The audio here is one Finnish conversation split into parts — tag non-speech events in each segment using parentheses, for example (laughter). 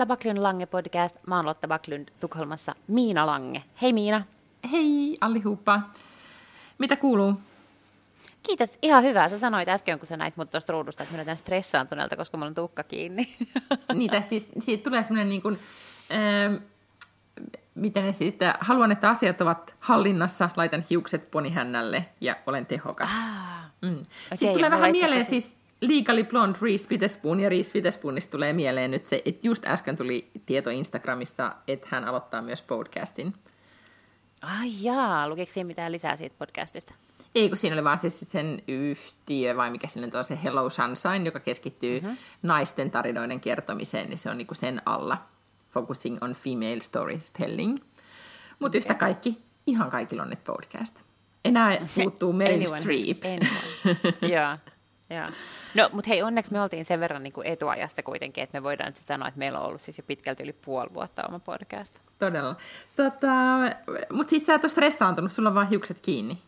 täällä Backlund Lange podcast. Mä oon Lotta Backlund Tukholmassa. Miina Lange. Hei Miina. Hei allihopa. Mitä kuuluu? Kiitos, ihan hyvä. Sä sanoit äsken, kun sä näit mut tuosta ruudusta, että mä näytän stressaantuneelta, koska mulla on tukka kiinni. (laughs) Niitä siis, siitä tulee semmoinen niin kuin, äh, miten ne siis, että haluan, että asiat ovat hallinnassa, laitan hiukset ponihännälle ja olen tehokas. Ah, mm. okay, Sitten tulee vähän mieleen siis Legally Blonde Reese Witherspoon, ja Reese Witherspoonista tulee mieleen nyt se, että just äsken tuli tieto Instagramissa, että hän aloittaa myös podcastin. Ai jaa, lukiko siinä mitään lisää siitä podcastista? Ei, kun siinä oli vaan siis sen yhtiö, vai mikä sinne on se Hello Sunshine, joka keskittyy mm-hmm. naisten tarinoiden kertomiseen, niin se on niinku sen alla, focusing on female storytelling. Mutta okay. yhtä kaikki, ihan kaikilla on nyt podcast. Enää (laughs) puuttuu Meryl Streep. Joo. (laughs) Joo. No, mutta hei, onneksi me oltiin sen verran niin kuin etuajassa kuitenkin, että me voidaan nyt sanoa, että meillä on ollut siis jo pitkälti yli puoli vuotta oma podcast. Todella. Tota, mutta siis sä et ole stressaantunut, sulla on vaan hiukset kiinni.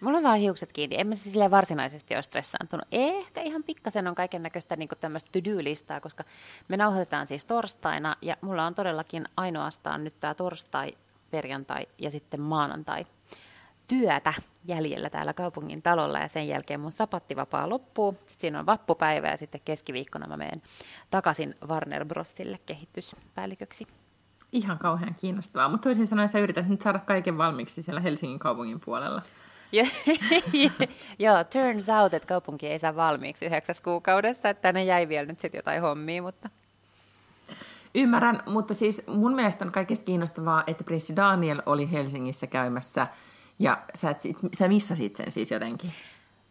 Mulla on vaan hiukset kiinni. En mä siis varsinaisesti ole stressaantunut. Ehkä ihan pikkasen on kaiken näköistä niin tämmöistä to-do-listaa, koska me nauhoitetaan siis torstaina ja mulla on todellakin ainoastaan nyt tämä torstai, perjantai ja sitten maanantai työtä jäljellä täällä kaupungin talolla ja sen jälkeen mun sapattivapaa loppuu. Sitten siinä on vappupäivä ja sitten keskiviikkona mä menen takaisin Warner Brosille kehityspäälliköksi. Ihan kauhean kiinnostavaa, mutta toisin sanoen sä yrität nyt saada kaiken valmiiksi siellä Helsingin kaupungin puolella. (laughs) Joo, turns out, että kaupunki ei saa valmiiksi yhdeksäs kuukaudessa, että ne jäi vielä nyt sitten jotain hommia, mutta... Ymmärrän, mutta siis mun mielestä on kaikista kiinnostavaa, että prinssi Daniel oli Helsingissä käymässä – ja sä, et, sä missasit sen siis jotenkin.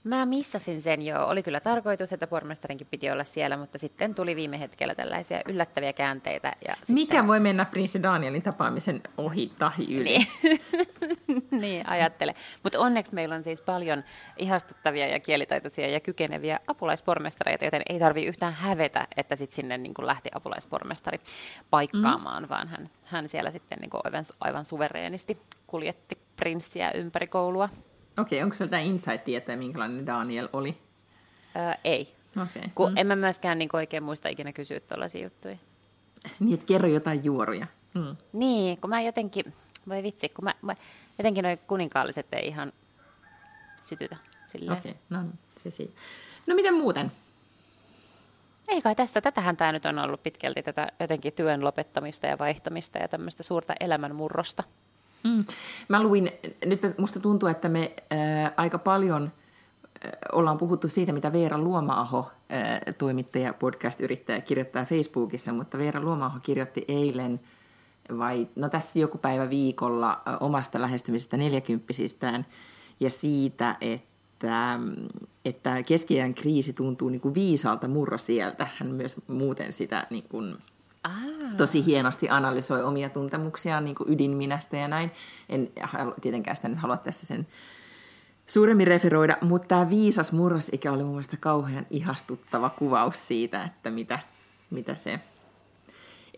Mä missasin sen jo. Oli kyllä tarkoitus, että pormestarinkin piti olla siellä, mutta sitten tuli viime hetkellä tällaisia yllättäviä käänteitä. Ja Mikä sitten... voi mennä prinssi Danielin tapaamisen ohi tahi yli? Niin, (laughs) niin ajattele. Mutta onneksi meillä on siis paljon ihastuttavia ja kielitaitoisia ja kykeneviä apulaispormestareita, joten ei tarvi yhtään hävetä, että sitten sinne niin kuin lähti apulaispormestari paikkaamaan, mm. vaan hän, hän siellä sitten niin aivan, aivan suvereenisti kuljetti prinssiä ympäri koulua. Okei, okay, onko sieltä insight-tietoja, minkälainen Daniel oli? Öö, ei. Okay. Kun mm. en mä myöskään niin oikein muista ikinä kysyä tällaisia juttuja. Niin, että kerro jotain juoruja. Mm. Niin, kun mä jotenkin, voi vitsi, kun mä, mä jotenkin noin kuninkaalliset ei ihan sytytä. Okei, okay, no se siinä. No miten muuten? Ei kai tässä, tätähän tämä nyt on ollut pitkälti tätä jotenkin työn lopettamista ja vaihtamista ja tämmöistä suurta elämänmurrosta. Mm. Mä luin, nyt musta tuntuu, että me ää, aika paljon ää, ollaan puhuttu siitä, mitä Veera Luoma-aho, ää, toimittaja, podcast-yrittäjä, kirjoittaa Facebookissa, mutta Veera Luoma-aho kirjoitti eilen, vai no tässä joku päivä viikolla, ää, omasta lähestymisestä neljäkymppisistään ja siitä, että että keskiään kriisi tuntuu niin kuin viisaalta sieltä. Hän myös muuten sitä niin kuin. Tosi hienosti analysoi omia tuntemuksiaan niin kuin ydinminästä ja näin. En tietenkään sitä nyt halua tässä sen suuremmin referoida, mutta tämä viisas murrosikä oli mun mielestä kauhean ihastuttava kuvaus siitä, että mitä, mitä se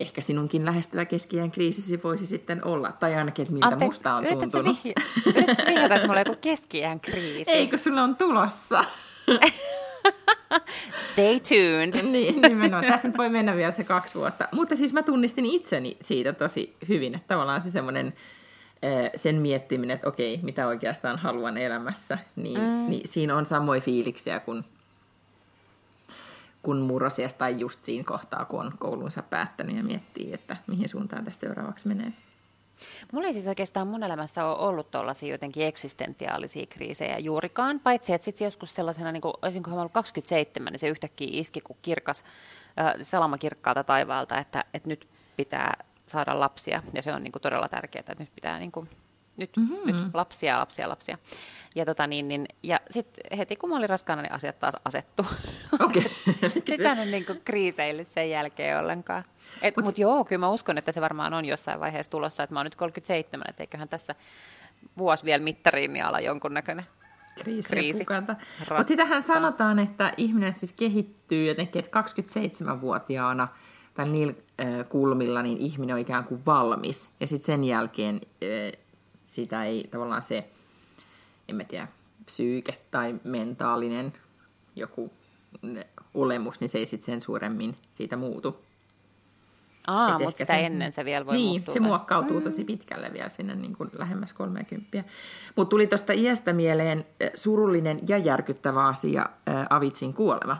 ehkä sinunkin lähestyvä keskiään kriisisi voisi sitten olla, tai ainakin, että miltä Anteeksi, musta on tuntunut. Yritätkö vihjata, että mulla on joku keskiään kriisi? (laughs) Eikö sulla on tulossa? (laughs) (laughs) Stay tuned. niin, nimenomaan. Tässä nyt voi mennä vielä se kaksi vuotta. Mutta siis mä tunnistin itseni siitä tosi hyvin, että tavallaan se semmoinen sen miettiminen, että okei, mitä oikeastaan haluan elämässä, niin, mm. niin siinä on samoja fiiliksiä kuin kun murrosiasta tai just siinä kohtaa, kun on koulunsa päättänyt ja miettii, että mihin suuntaan tästä seuraavaksi menee. Mulla ei siis oikeastaan mun elämässä ole ollut tuollaisia jotenkin eksistentiaalisia kriisejä juurikaan, paitsi että sitten joskus sellaisena, niin kuin, olisinko mä ollut 27, niin se yhtäkkiä iski kuin kirkas, äh, salama kirkkaalta taivaalta, että, että nyt pitää saada lapsia, ja se on niin kuin todella tärkeää, että nyt pitää niin kuin, nyt, mm-hmm. nyt lapsia, lapsia, lapsia. Ja, tota niin, niin, ja sitten heti kun mä olin raskaana, niin asiat taas asettu. (laughs) Okei. Okay. (laughs) Sitä on niin kuin kriiseille sen jälkeen ollenkaan. Mutta mut joo, kyllä mä uskon, että se varmaan on jossain vaiheessa tulossa, että mä oon nyt 37, että eiköhän tässä vuosi vielä mittariin niin ala jonkunnäköinen kriisi. kriisi. Mutta sitähän sanotaan, että ihminen siis kehittyy jotenkin, että 27-vuotiaana tai niillä kulmilla niin ihminen on ikään kuin valmis. Ja sitten sen jälkeen sitä ei tavallaan se, en mä tiedä, psyyke tai mentaalinen joku olemus, niin se ei sitten sen suuremmin siitä muutu. Aa, Et mutta sitä ennen se vielä voi niin, muuttua se muokkautuu tosi pitkälle vielä sinne niin kuin lähemmäs 30. Mutta tuli tuosta iästä mieleen surullinen ja järkyttävä asia äh, Avitsin kuolema.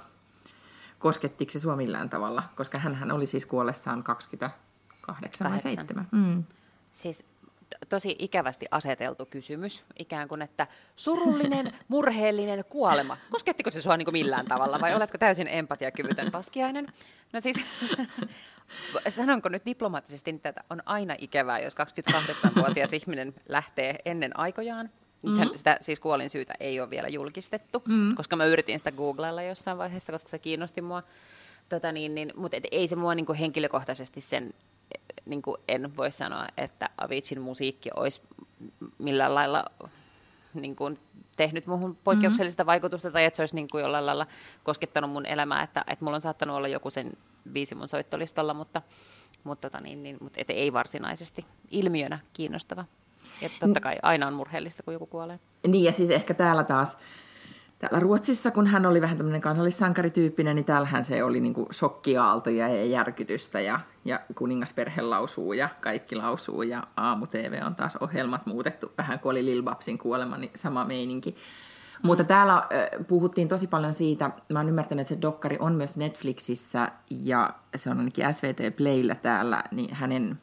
Koskettiko se sua millään tavalla? Koska hän oli siis kuollessaan 28 vai Kahdeksan. 7. Mm. Siis tosi ikävästi aseteltu kysymys, ikään kuin, että surullinen, (laughs) murheellinen kuolema. Koskettiko se sua niin millään tavalla vai (laughs) oletko täysin empatiakyvytön paskiainen? No siis, (laughs) sanonko nyt diplomaattisesti, että tätä on aina ikävää, jos 28-vuotias ihminen lähtee ennen aikojaan. Nythän sitä siis kuolin syytä ei ole vielä julkistettu, mm. koska mä yritin sitä googlailla jossain vaiheessa, koska se kiinnosti mua. Tota niin, niin, mutta ei se mua niin kuin henkilökohtaisesti sen, niin kuin en voi sanoa, että Avicin musiikki olisi millään lailla niin kuin tehnyt muuhun poikkeuksellista mm-hmm. vaikutusta tai että se olisi niin kuin jollain lailla koskettanut mun elämää, että, että mulla on saattanut olla joku sen biisi mun soittolistalla, mutta, mutta, tota niin, niin, mutta et ei varsinaisesti ilmiönä kiinnostava. Ja totta kai aina on murheellista, kun joku kuolee. Niin ja siis ehkä täällä taas, täällä Ruotsissa, kun hän oli vähän tämmöinen kansallissankarityyppinen, niin täällähän se oli niin shokkiaaltoja ja järkytystä ja, ja kuningasperhe lausuu ja kaikki lausuu ja aamu-tv on taas ohjelmat muutettu vähän, kun oli Lil Babsin kuolema, niin sama meininki. Mutta täällä äh, puhuttiin tosi paljon siitä, mä oon ymmärtänyt, että se dokkari on myös Netflixissä ja se on ainakin SVT Playllä täällä, niin hänen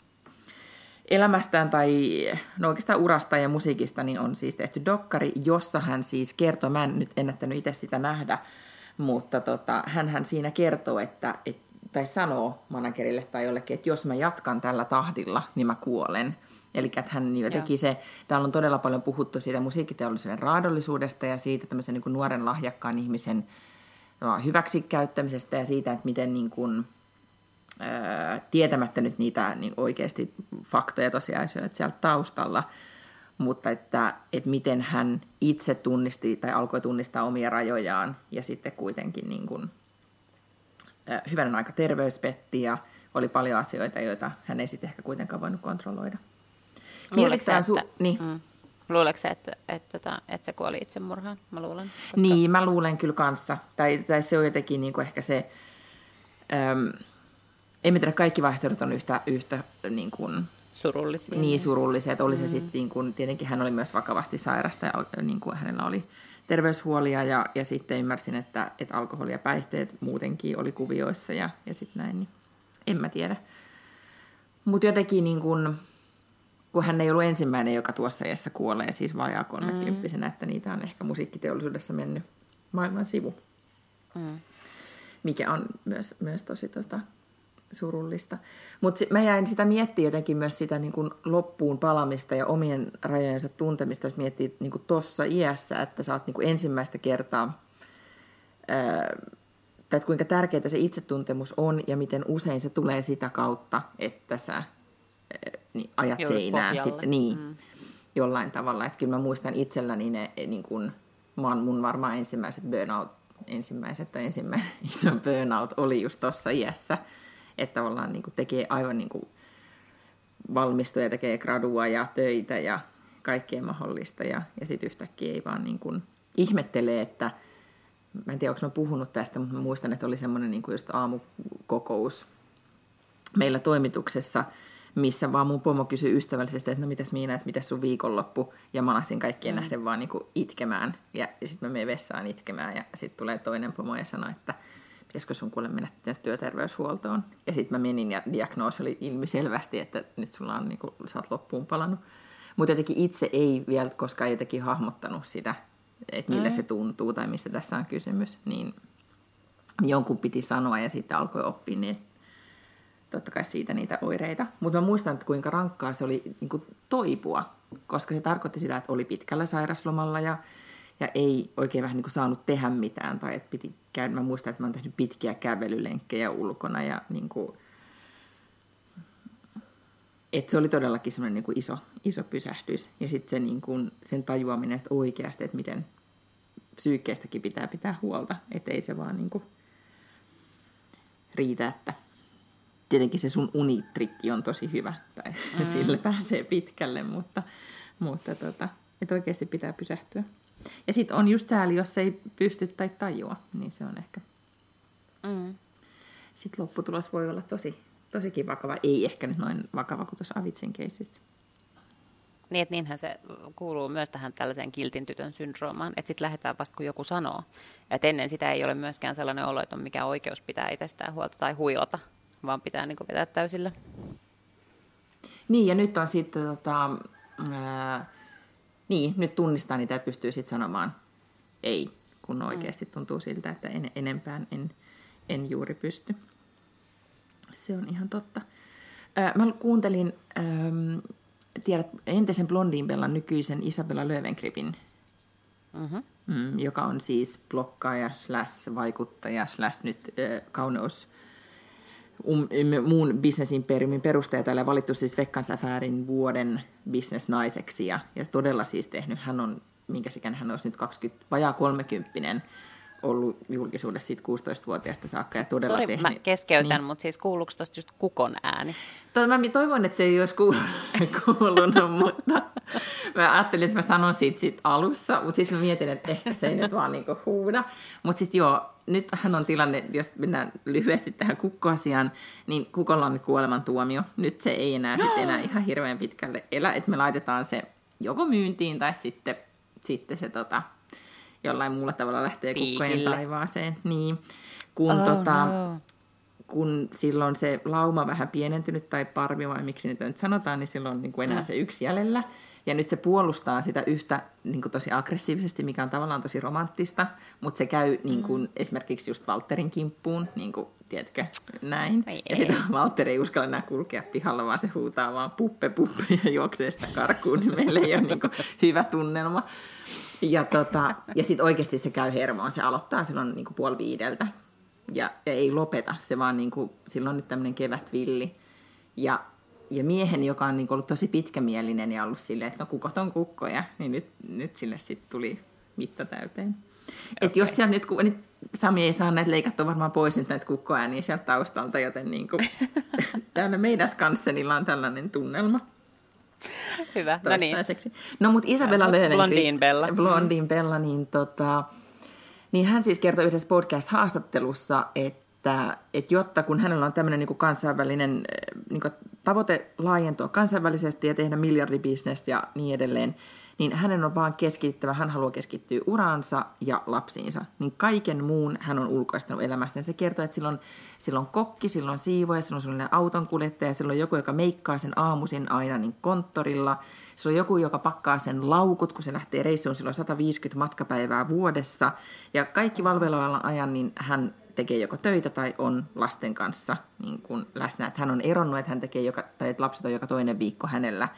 elämästään tai no oikeastaan urasta ja musiikista niin on siis tehty dokkari, jossa hän siis kertoo, mä en nyt ennättänyt itse sitä nähdä, mutta tota, hän, hän siinä kertoo, että, et, tai sanoo managerille tai jollekin, että jos mä jatkan tällä tahdilla, niin mä kuolen. Eli että hän niin teki se, täällä on todella paljon puhuttu siitä musiikkiteollisuuden raadollisuudesta ja siitä tämmöisen niin kuin nuoren lahjakkaan ihmisen no, hyväksikäyttämisestä ja siitä, että miten niin kuin, ää, tietämättä nyt niitä niin oikeasti faktoja tosiasioita sieltä taustalla, mutta että, että miten hän itse tunnisti tai alkoi tunnistaa omia rajojaan ja sitten kuitenkin niin kuin, ää, hyvänä aika terveyspetti ja oli paljon asioita, joita hän ei sitten ehkä kuitenkaan voinut kontrolloida. Luuletko sä, Su- että, niin. mm, luuletko sä, että, että, että, että se kuoli itsemurhaan? Mä luulen. Koska... Niin, mä luulen kyllä kanssa. Tai, tai se on jotenkin niin kuin ehkä se... Äm, en mä tiedä, kaikki vaihtoehdot on yhtä, yhtä niin kuin, Surullisia. niin surullisia. Että oli se sitten, niin kuin, tietenkin hän oli myös vakavasti sairasta ja niin kuin hänellä oli terveyshuolia ja, ja sitten ymmärsin, että, että alkoholi ja päihteet muutenkin oli kuvioissa ja, ja sitten näin, niin en mä tiedä. Mutta jotenkin niin kuin, kun hän ei ollut ensimmäinen, joka tuossa iässä kuolee, siis vajaa kolmekymppisenä, mm. että niitä on ehkä musiikkiteollisuudessa mennyt maailman sivu. Mm. Mikä on myös, myös tosi tota, surullista. Mutta mä jäin sitä miettiä jotenkin myös sitä niin kuin loppuun palamista ja omien rajojensa tuntemista, jos miettii niin tuossa iässä, että sä oot niin kuin ensimmäistä kertaa, ää, tai että kuinka tärkeää se itsetuntemus on ja miten usein se tulee sitä kautta, että sä niin ajat Joudut seinään pohjalle. sitten, niin, mm. jollain tavalla. Että kyllä mä muistan itselläni ne, niin kuin, mä oon mun varmaan ensimmäiset burnout, ensimmäiset tai ensimmäinen (laughs) iso burnout oli just tuossa iässä, että ollaan niin kuin, tekee aivan niin kuin, valmistuja, tekee gradua ja töitä ja kaikkea mahdollista. Ja, ja sitten yhtäkkiä ei vaan niin kuin, ihmettelee, että mä en tiedä, onko mä puhunut tästä, mutta mä muistan, että oli semmoinen niin kuin just aamukokous meillä toimituksessa, missä vaan mun pomo kysyi ystävällisesti, että no mitäs Miina, että mitäs sun viikonloppu, ja mä alasin kaikkien mm. nähden vaan niin kuin itkemään, ja, ja sitten mä menen vessaan itkemään, ja sitten tulee toinen pomo ja sanoi, että pitäisikö sun kuule mennä työterveyshuoltoon, ja sitten mä menin, ja diagnoosi oli ilmiselvästi, että nyt sulla on, niin kuin, sä oot loppuun palannut. Mutta jotenkin itse ei vielä koskaan jotenkin hahmottanut sitä, että millä mm. se tuntuu, tai mistä tässä on kysymys, niin jonkun piti sanoa, ja sitten alkoi oppia, niin totta kai siitä niitä oireita. Mutta mä muistan, että kuinka rankkaa se oli niin kuin toipua, koska se tarkoitti sitä, että oli pitkällä sairaslomalla ja, ja ei oikein vähän niin kuin saanut tehdä mitään. Tai että piti käydä. Mä muistan, että mä oon tehnyt pitkiä kävelylenkkejä ulkona ja niin kuin, että se oli todellakin semmoinen niin kuin iso, iso pysähdys. Ja sitten se, niin kuin, sen tajuaminen, että oikeasti, että miten psyykkeestäkin pitää pitää huolta, että ei se vaan niin kuin riitä, että tietenkin se sun unitrikki on tosi hyvä, tai mm. sille pääsee pitkälle, mutta, mutta tota, että oikeasti pitää pysähtyä. Ja sitten on just sääli, jos ei pysty tai tajua, niin se on ehkä... Mm. Sitten lopputulos voi olla tosi, tosikin vakava. Ei ehkä nyt noin vakava kuin tuossa Avitsin keississä. Niin, että niinhän se kuuluu myös tähän tällaiseen kiltin tytön syndroomaan, että sitten lähdetään vasta kun joku sanoo. Että ennen sitä ei ole myöskään sellainen olo, että on mikä oikeus pitää itsestään huolta tai huilata, vaan pitää niin vetää täysillä. Niin, ja nyt on sitten, tota, ää, niin, nyt tunnistaa niitä ja pystyy sitten sanomaan ei, kun oikeasti tuntuu siltä, että en, enempään en, en juuri pysty. Se on ihan totta. Mä kuuntelin, ähm, tiedät, entisen Blondiinbellan nykyisen Isabella Löwengripin, mm-hmm. mm, joka on siis blokkaaja slash vaikuttaja slash nyt äh, kauneus um, muun bisnesimperiumin perustaja täällä valittu siis Vekkan Säfäärin vuoden bisnesnaiseksi ja, ja todella siis tehnyt, hän on, minkä sikään hän olisi nyt 20, vajaa 30 ollut julkisuudessa siitä 16-vuotiaasta saakka ja todella Sori, tehnyt. mä keskeytän, niin. mutta siis kuuluuko tuosta just kukon ääni? To, mä toivon, että se ei olisi kuulunut, (laughs) kuulunut mutta mä ajattelin, että mä sanon siitä, siitä alussa, mutta siis mä mietin, että ehkä se ei nyt vaan niinku huuda. Mutta sitten joo, nythän on tilanne, jos mennään lyhyesti tähän kukkoasiaan, niin kukolla on kuolemantuomio. Nyt se ei enää, no. sit enää ihan hirveän pitkälle elä, että me laitetaan se joko myyntiin tai sitten, sitten se tota, jollain muulla tavalla lähtee Piikille. kukkojen taivaaseen. Niin, kun, oh, tota, no. kun silloin se lauma vähän pienentynyt tai parvi, vai miksi niitä nyt sanotaan, niin silloin on niin kuin enää mm. se yksi jäljellä. Ja nyt se puolustaa sitä yhtä niin kuin tosi aggressiivisesti, mikä on tavallaan tosi romanttista, mutta se käy niin kuin, mm. esimerkiksi just Walterin kimppuun, niin kuin, tiedätkö, näin. Ei, ja (laughs) sitten Walter ei uskalla enää kulkea pihalla, vaan se huutaa vaan puppe puppe ja juoksee sitä karkuun, niin meillä ei ole niin kuin, hyvä tunnelma. Ja, tota, ja sitten oikeasti se käy hermoon, se aloittaa silloin niin kuin puoli viideltä. Ja, ja ei lopeta, se vaan niin kuin, silloin on nyt tämmöinen kevätvilli. Ja ja miehen, joka on niin ollut tosi pitkämielinen ja ollut silleen, että no kukot on kukkoja, niin nyt, nyt sille sitten tuli mitta täyteen. Okay. Et jos sieltä nyt, nyt Sami ei saa näitä leikattua varmaan pois nyt näitä kukkoja, niin sieltä taustalta, joten niin kuin, (laughs) täällä meidän Skanssenilla on tällainen tunnelma. Hyvä, no niin. No mutta Isabella Löwenqvist, Blondin Bella. Blondin Bella, niin, tota, niin hän siis kertoi yhdessä podcast-haastattelussa, että että, että jotta kun hänellä on tämmöinen niin kansainvälinen niin kuin tavoite laajentua kansainvälisesti ja tehdä miljardibisnestä ja niin edelleen, niin hänen on vaan keskittävä, hän haluaa keskittyä uraansa ja lapsiinsa. Niin kaiken muun hän on ulkoistanut elämästä. Ja se kertoo, että silloin, silloin kokki, silloin siivoja, silloin sellainen autonkuljettaja, silloin joku, joka meikkaa sen aamuisin aina niin konttorilla. Silloin joku, joka pakkaa sen laukut, kun se lähtee reissuun, silloin 150 matkapäivää vuodessa. Ja kaikki valveiluajan ajan niin hän tekee joko töitä tai on lasten kanssa niin kuin läsnä. Että hän on eronnut, että, hän tekee joka, tai että lapset on joka toinen viikko hänellä.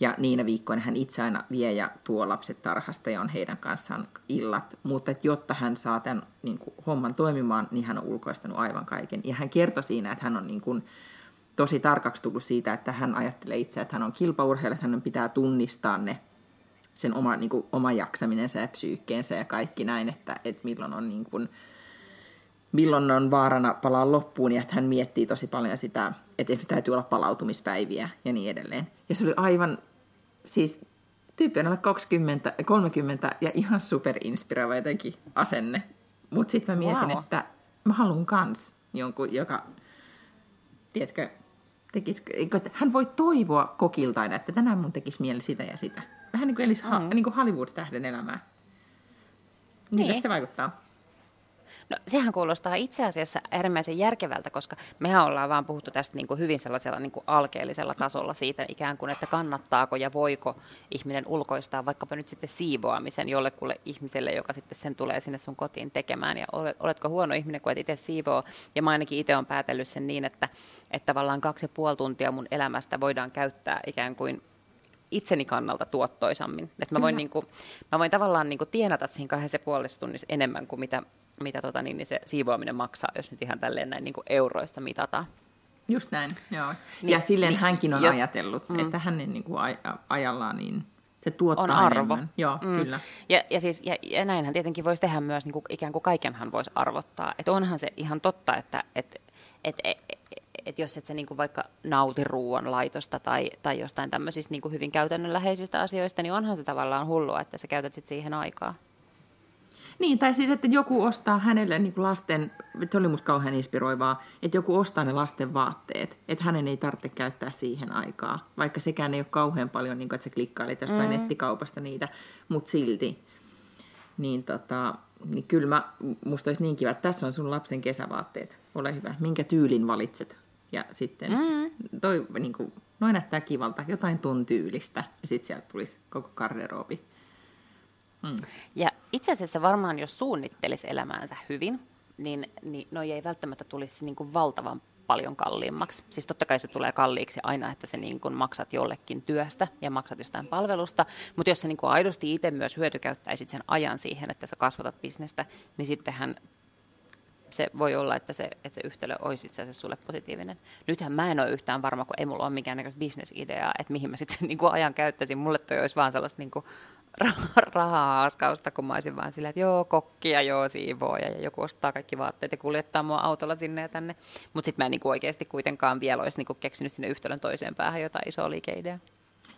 Ja niinä viikkoina hän itse aina vie ja tuo lapset tarhasta ja on heidän kanssaan illat. Mutta että jotta hän saa tämän niin kuin, homman toimimaan, niin hän on ulkoistanut aivan kaiken. Ja hän kertoi siinä, että hän on niin kuin, tosi tarkaksi tullut siitä, että hän ajattelee itse, että hän on kilpaurheilija, että hän pitää tunnistaa ne sen oma, niin kuin, oma jaksaminensa ja psyykkeensä ja kaikki näin, että, että milloin on niin kuin, milloin on vaarana palaa loppuun, ja että hän miettii tosi paljon sitä, että täytyy olla palautumispäiviä ja niin edelleen. Ja se oli aivan, siis tyyppi on 20, 30 ja ihan superinspiroiva jotenkin asenne. Mutta sitten mä mietin, wow. että mä haluan kans jonkun, joka, tiedätkö, tekis, hän voi toivoa kokilta aina, että tänään mun tekisi mieli sitä ja sitä. Vähän niin kuin mm. ha, niin kuin Hollywood-tähden elämää. Niin. se vaikuttaa? No sehän kuulostaa itse asiassa äärimmäisen järkevältä, koska mehän ollaan vaan puhuttu tästä niin kuin hyvin sellaisella niin kuin alkeellisella tasolla siitä ikään kuin, että kannattaako ja voiko ihminen ulkoistaa vaikkapa nyt sitten siivoamisen jollekulle ihmiselle, joka sitten sen tulee sinne sun kotiin tekemään. Ja oletko huono ihminen, kun et itse siivoo? Ja mä ainakin itse olen päätellyt sen niin, että, että tavallaan kaksi ja puoli tuntia mun elämästä voidaan käyttää ikään kuin itseni kannalta tuottoisammin. Että mä voin, niin kuin, mä voin tavallaan niin kuin tienata siinä kahdessa puolessa tunnissa enemmän kuin mitä mitä tota, niin, niin se siivoaminen maksaa, jos nyt ihan tälleen näin niin kuin euroista mitataan. Just näin, joo. Niin, ja silleen niin, hänkin on jos, ajatellut, mm. että hänen niin kuin aj- ajallaan niin se tuottaa on arvo. Enemmän. Joo, mm. kyllä. Ja, ja, siis, ja, ja näinhän tietenkin voisi tehdä myös, niin kuin, ikään kuin kaikenhan voisi arvottaa. Että onhan se ihan totta, että et, et, et, et jos et sä niin kuin vaikka nauti ruoan laitosta tai, tai jostain tämmöisistä niin kuin hyvin käytännönläheisistä asioista, niin onhan se tavallaan hullua, että sä käytät sit siihen aikaa. Niin, tai siis, että joku ostaa hänelle niin kuin lasten, se oli musta kauhean inspiroivaa, että joku ostaa ne lasten vaatteet, että hänen ei tarvitse käyttää siihen aikaa, vaikka sekään ei ole kauhean paljon, niin kuin, että sä klikkailit jostain mm. nettikaupasta niitä, mutta silti. Niin, tota, niin kyllä mä, musta olisi niin kiva, että tässä on sun lapsen kesävaatteet, ole hyvä, minkä tyylin valitset. Ja sitten mm. toi, niin kuin, noin näyttää kivalta, jotain ton tyylistä, ja sitten sieltä tulisi koko garderoobi. Mm. Ja itse asiassa varmaan, jos suunnittelisi elämäänsä hyvin, niin, niin noi ei välttämättä tulisi niin kuin valtavan paljon kalliimmaksi. Siis totta kai se tulee kalliiksi aina, että se niin kuin maksat jollekin työstä ja maksat jostain palvelusta, mutta jos sä niin kuin aidosti itse myös hyötykäyttäisit sen ajan siihen, että sä kasvatat bisnestä, niin sittenhän se voi olla, että se, että se yhtälö olisi itse asiassa sulle positiivinen. Nythän mä en ole yhtään varma, kun ei mulla ole minkäännäköistä bisnesideaa, että mihin mä sitten sen niin kuin ajan käyttäisin. Mulle toi olisi vaan sellaista niin kuin rahaa askausta, kun mä olisin vaan silleen, että joo, kokkia, joo, siivooja, ja joku ostaa kaikki vaatteet ja kuljettaa mua autolla sinne ja tänne. Mutta sitten mä en niinku oikeasti kuitenkaan vielä olisi niinku keksinyt sinne yhtälön toiseen päähän jotain isoa liikeideaa.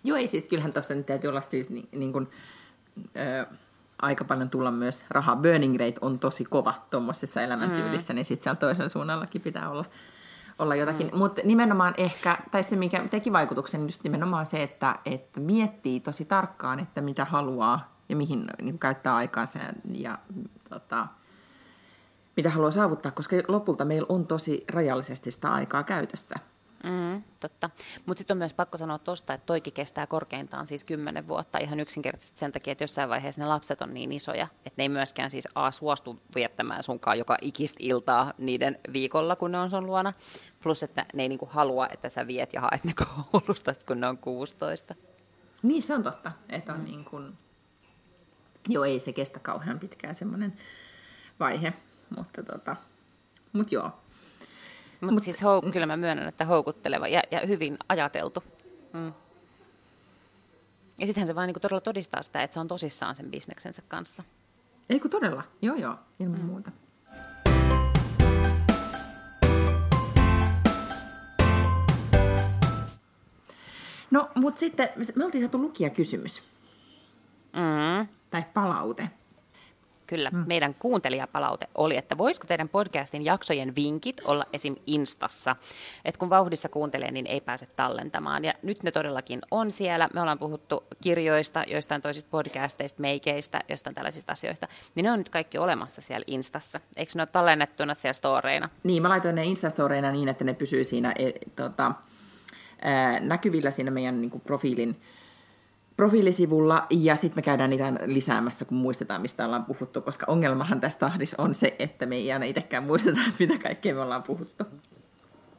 Joo, ei siis, kyllähän tuossa täytyy olla siis niin, niin kuin, ö, aika paljon tulla myös rahaa. Burning rate on tosi kova tuommoisessa elämäntyylissä, mm. niin sitten siellä toisen suunnallakin pitää olla olla jotakin. Mm. Mutta nimenomaan ehkä, tai se mikä teki vaikutuksen, niin just nimenomaan se, että, että miettii tosi tarkkaan, että mitä haluaa ja mihin niin käyttää aikaansa ja, ja tota, mitä haluaa saavuttaa, koska lopulta meillä on tosi rajallisesti sitä aikaa käytössä. Mm, totta. Mutta sitten on myös pakko sanoa tuosta, että toikin kestää korkeintaan siis kymmenen vuotta ihan yksinkertaisesti sen takia, että jossain vaiheessa ne lapset on niin isoja, että ne ei myöskään siis A suostu viettämään sunkaan joka ikistä iltaa niiden viikolla, kun ne on sun luona. Plus, että ne ei niinku halua, että sä viet ja haet ne koulusta, (laughs) kun ne on 16. Niin, se on totta. Että on mm. niin kuin... Joo, ei se kestä kauhean pitkään semmoinen vaihe, mutta tota... Mut joo, mutta Mut siis hou- kyllä mä myönnän, että houkutteleva ja, ja hyvin ajateltu. Mm. Ja sittenhän se vaan niin todella todistaa sitä, että se on tosissaan sen bisneksensä kanssa. Ei kun todella, joo joo, ilman mm. muuta. No, mutta sitten me oltiin saatu lukijakysymys. Mm. Tai palaute. Kyllä, mm. meidän kuuntelijapalaute oli, että voisiko teidän podcastin jaksojen vinkit olla esim. Instassa, että kun vauhdissa kuuntelee, niin ei pääse tallentamaan. Ja nyt ne todellakin on siellä. Me ollaan puhuttu kirjoista, joistain toisista podcasteista, meikeistä, jostain tällaisista asioista. Niin ne on nyt kaikki olemassa siellä Instassa. Eikö ne ole tallennettuna siellä storeina? Niin, mä laitoin ne Instastoreina niin, että ne pysyy siinä e, tota, ää, näkyvillä siinä meidän niin kuin, profiilin profiilisivulla ja sitten me käydään niitä lisäämässä, kun muistetaan, mistä ollaan puhuttu, koska ongelmahan tässä tahdissa on se, että me ei aina itsekään muisteta, että (laughs) mitä kaikkea me ollaan puhuttu.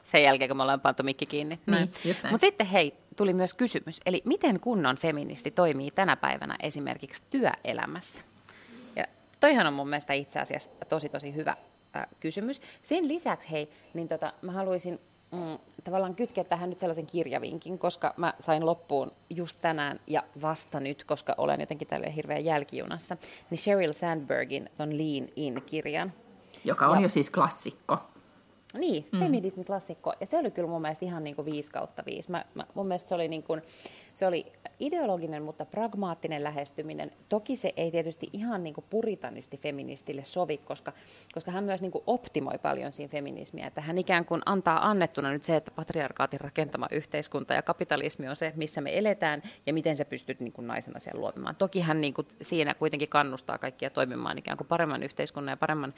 Sen jälkeen, kun me ollaan pantu mikki kiinni. Niin, Mutta sitten hei, tuli myös kysymys, eli miten kunnon feministi toimii tänä päivänä esimerkiksi työelämässä? Ja toihan on mun mielestä itse asiassa tosi tosi hyvä äh, kysymys. Sen lisäksi hei, niin tota, mä haluaisin mm, tavallaan kytkeä tähän nyt sellaisen kirjavinkin, koska mä sain loppuun just tänään ja vasta nyt, koska olen jotenkin tälle hirveän jälkijunassa, niin Sheryl Sandbergin ton Lean In-kirjan. Joka on ja, jo siis klassikko. Niin, mm. feminismi-klassikko. Ja se oli kyllä mun mielestä ihan niin kuin 5 kautta 5. Mä, mä, mun mielestä se oli, niin kuin, se oli ideologinen, mutta pragmaattinen lähestyminen. Toki se ei tietysti ihan niin kuin puritanisti feministille sovi, koska, koska hän myös niin kuin optimoi paljon siinä feminismiä. Että hän ikään kuin antaa annettuna nyt se, että patriarkaatin rakentama yhteiskunta ja kapitalismi on se, missä me eletään ja miten sä pystyt niin kuin naisena siellä luomaan. Toki hän niin kuin siinä kuitenkin kannustaa kaikkia toimimaan ikään kuin paremman yhteiskunnan ja paremman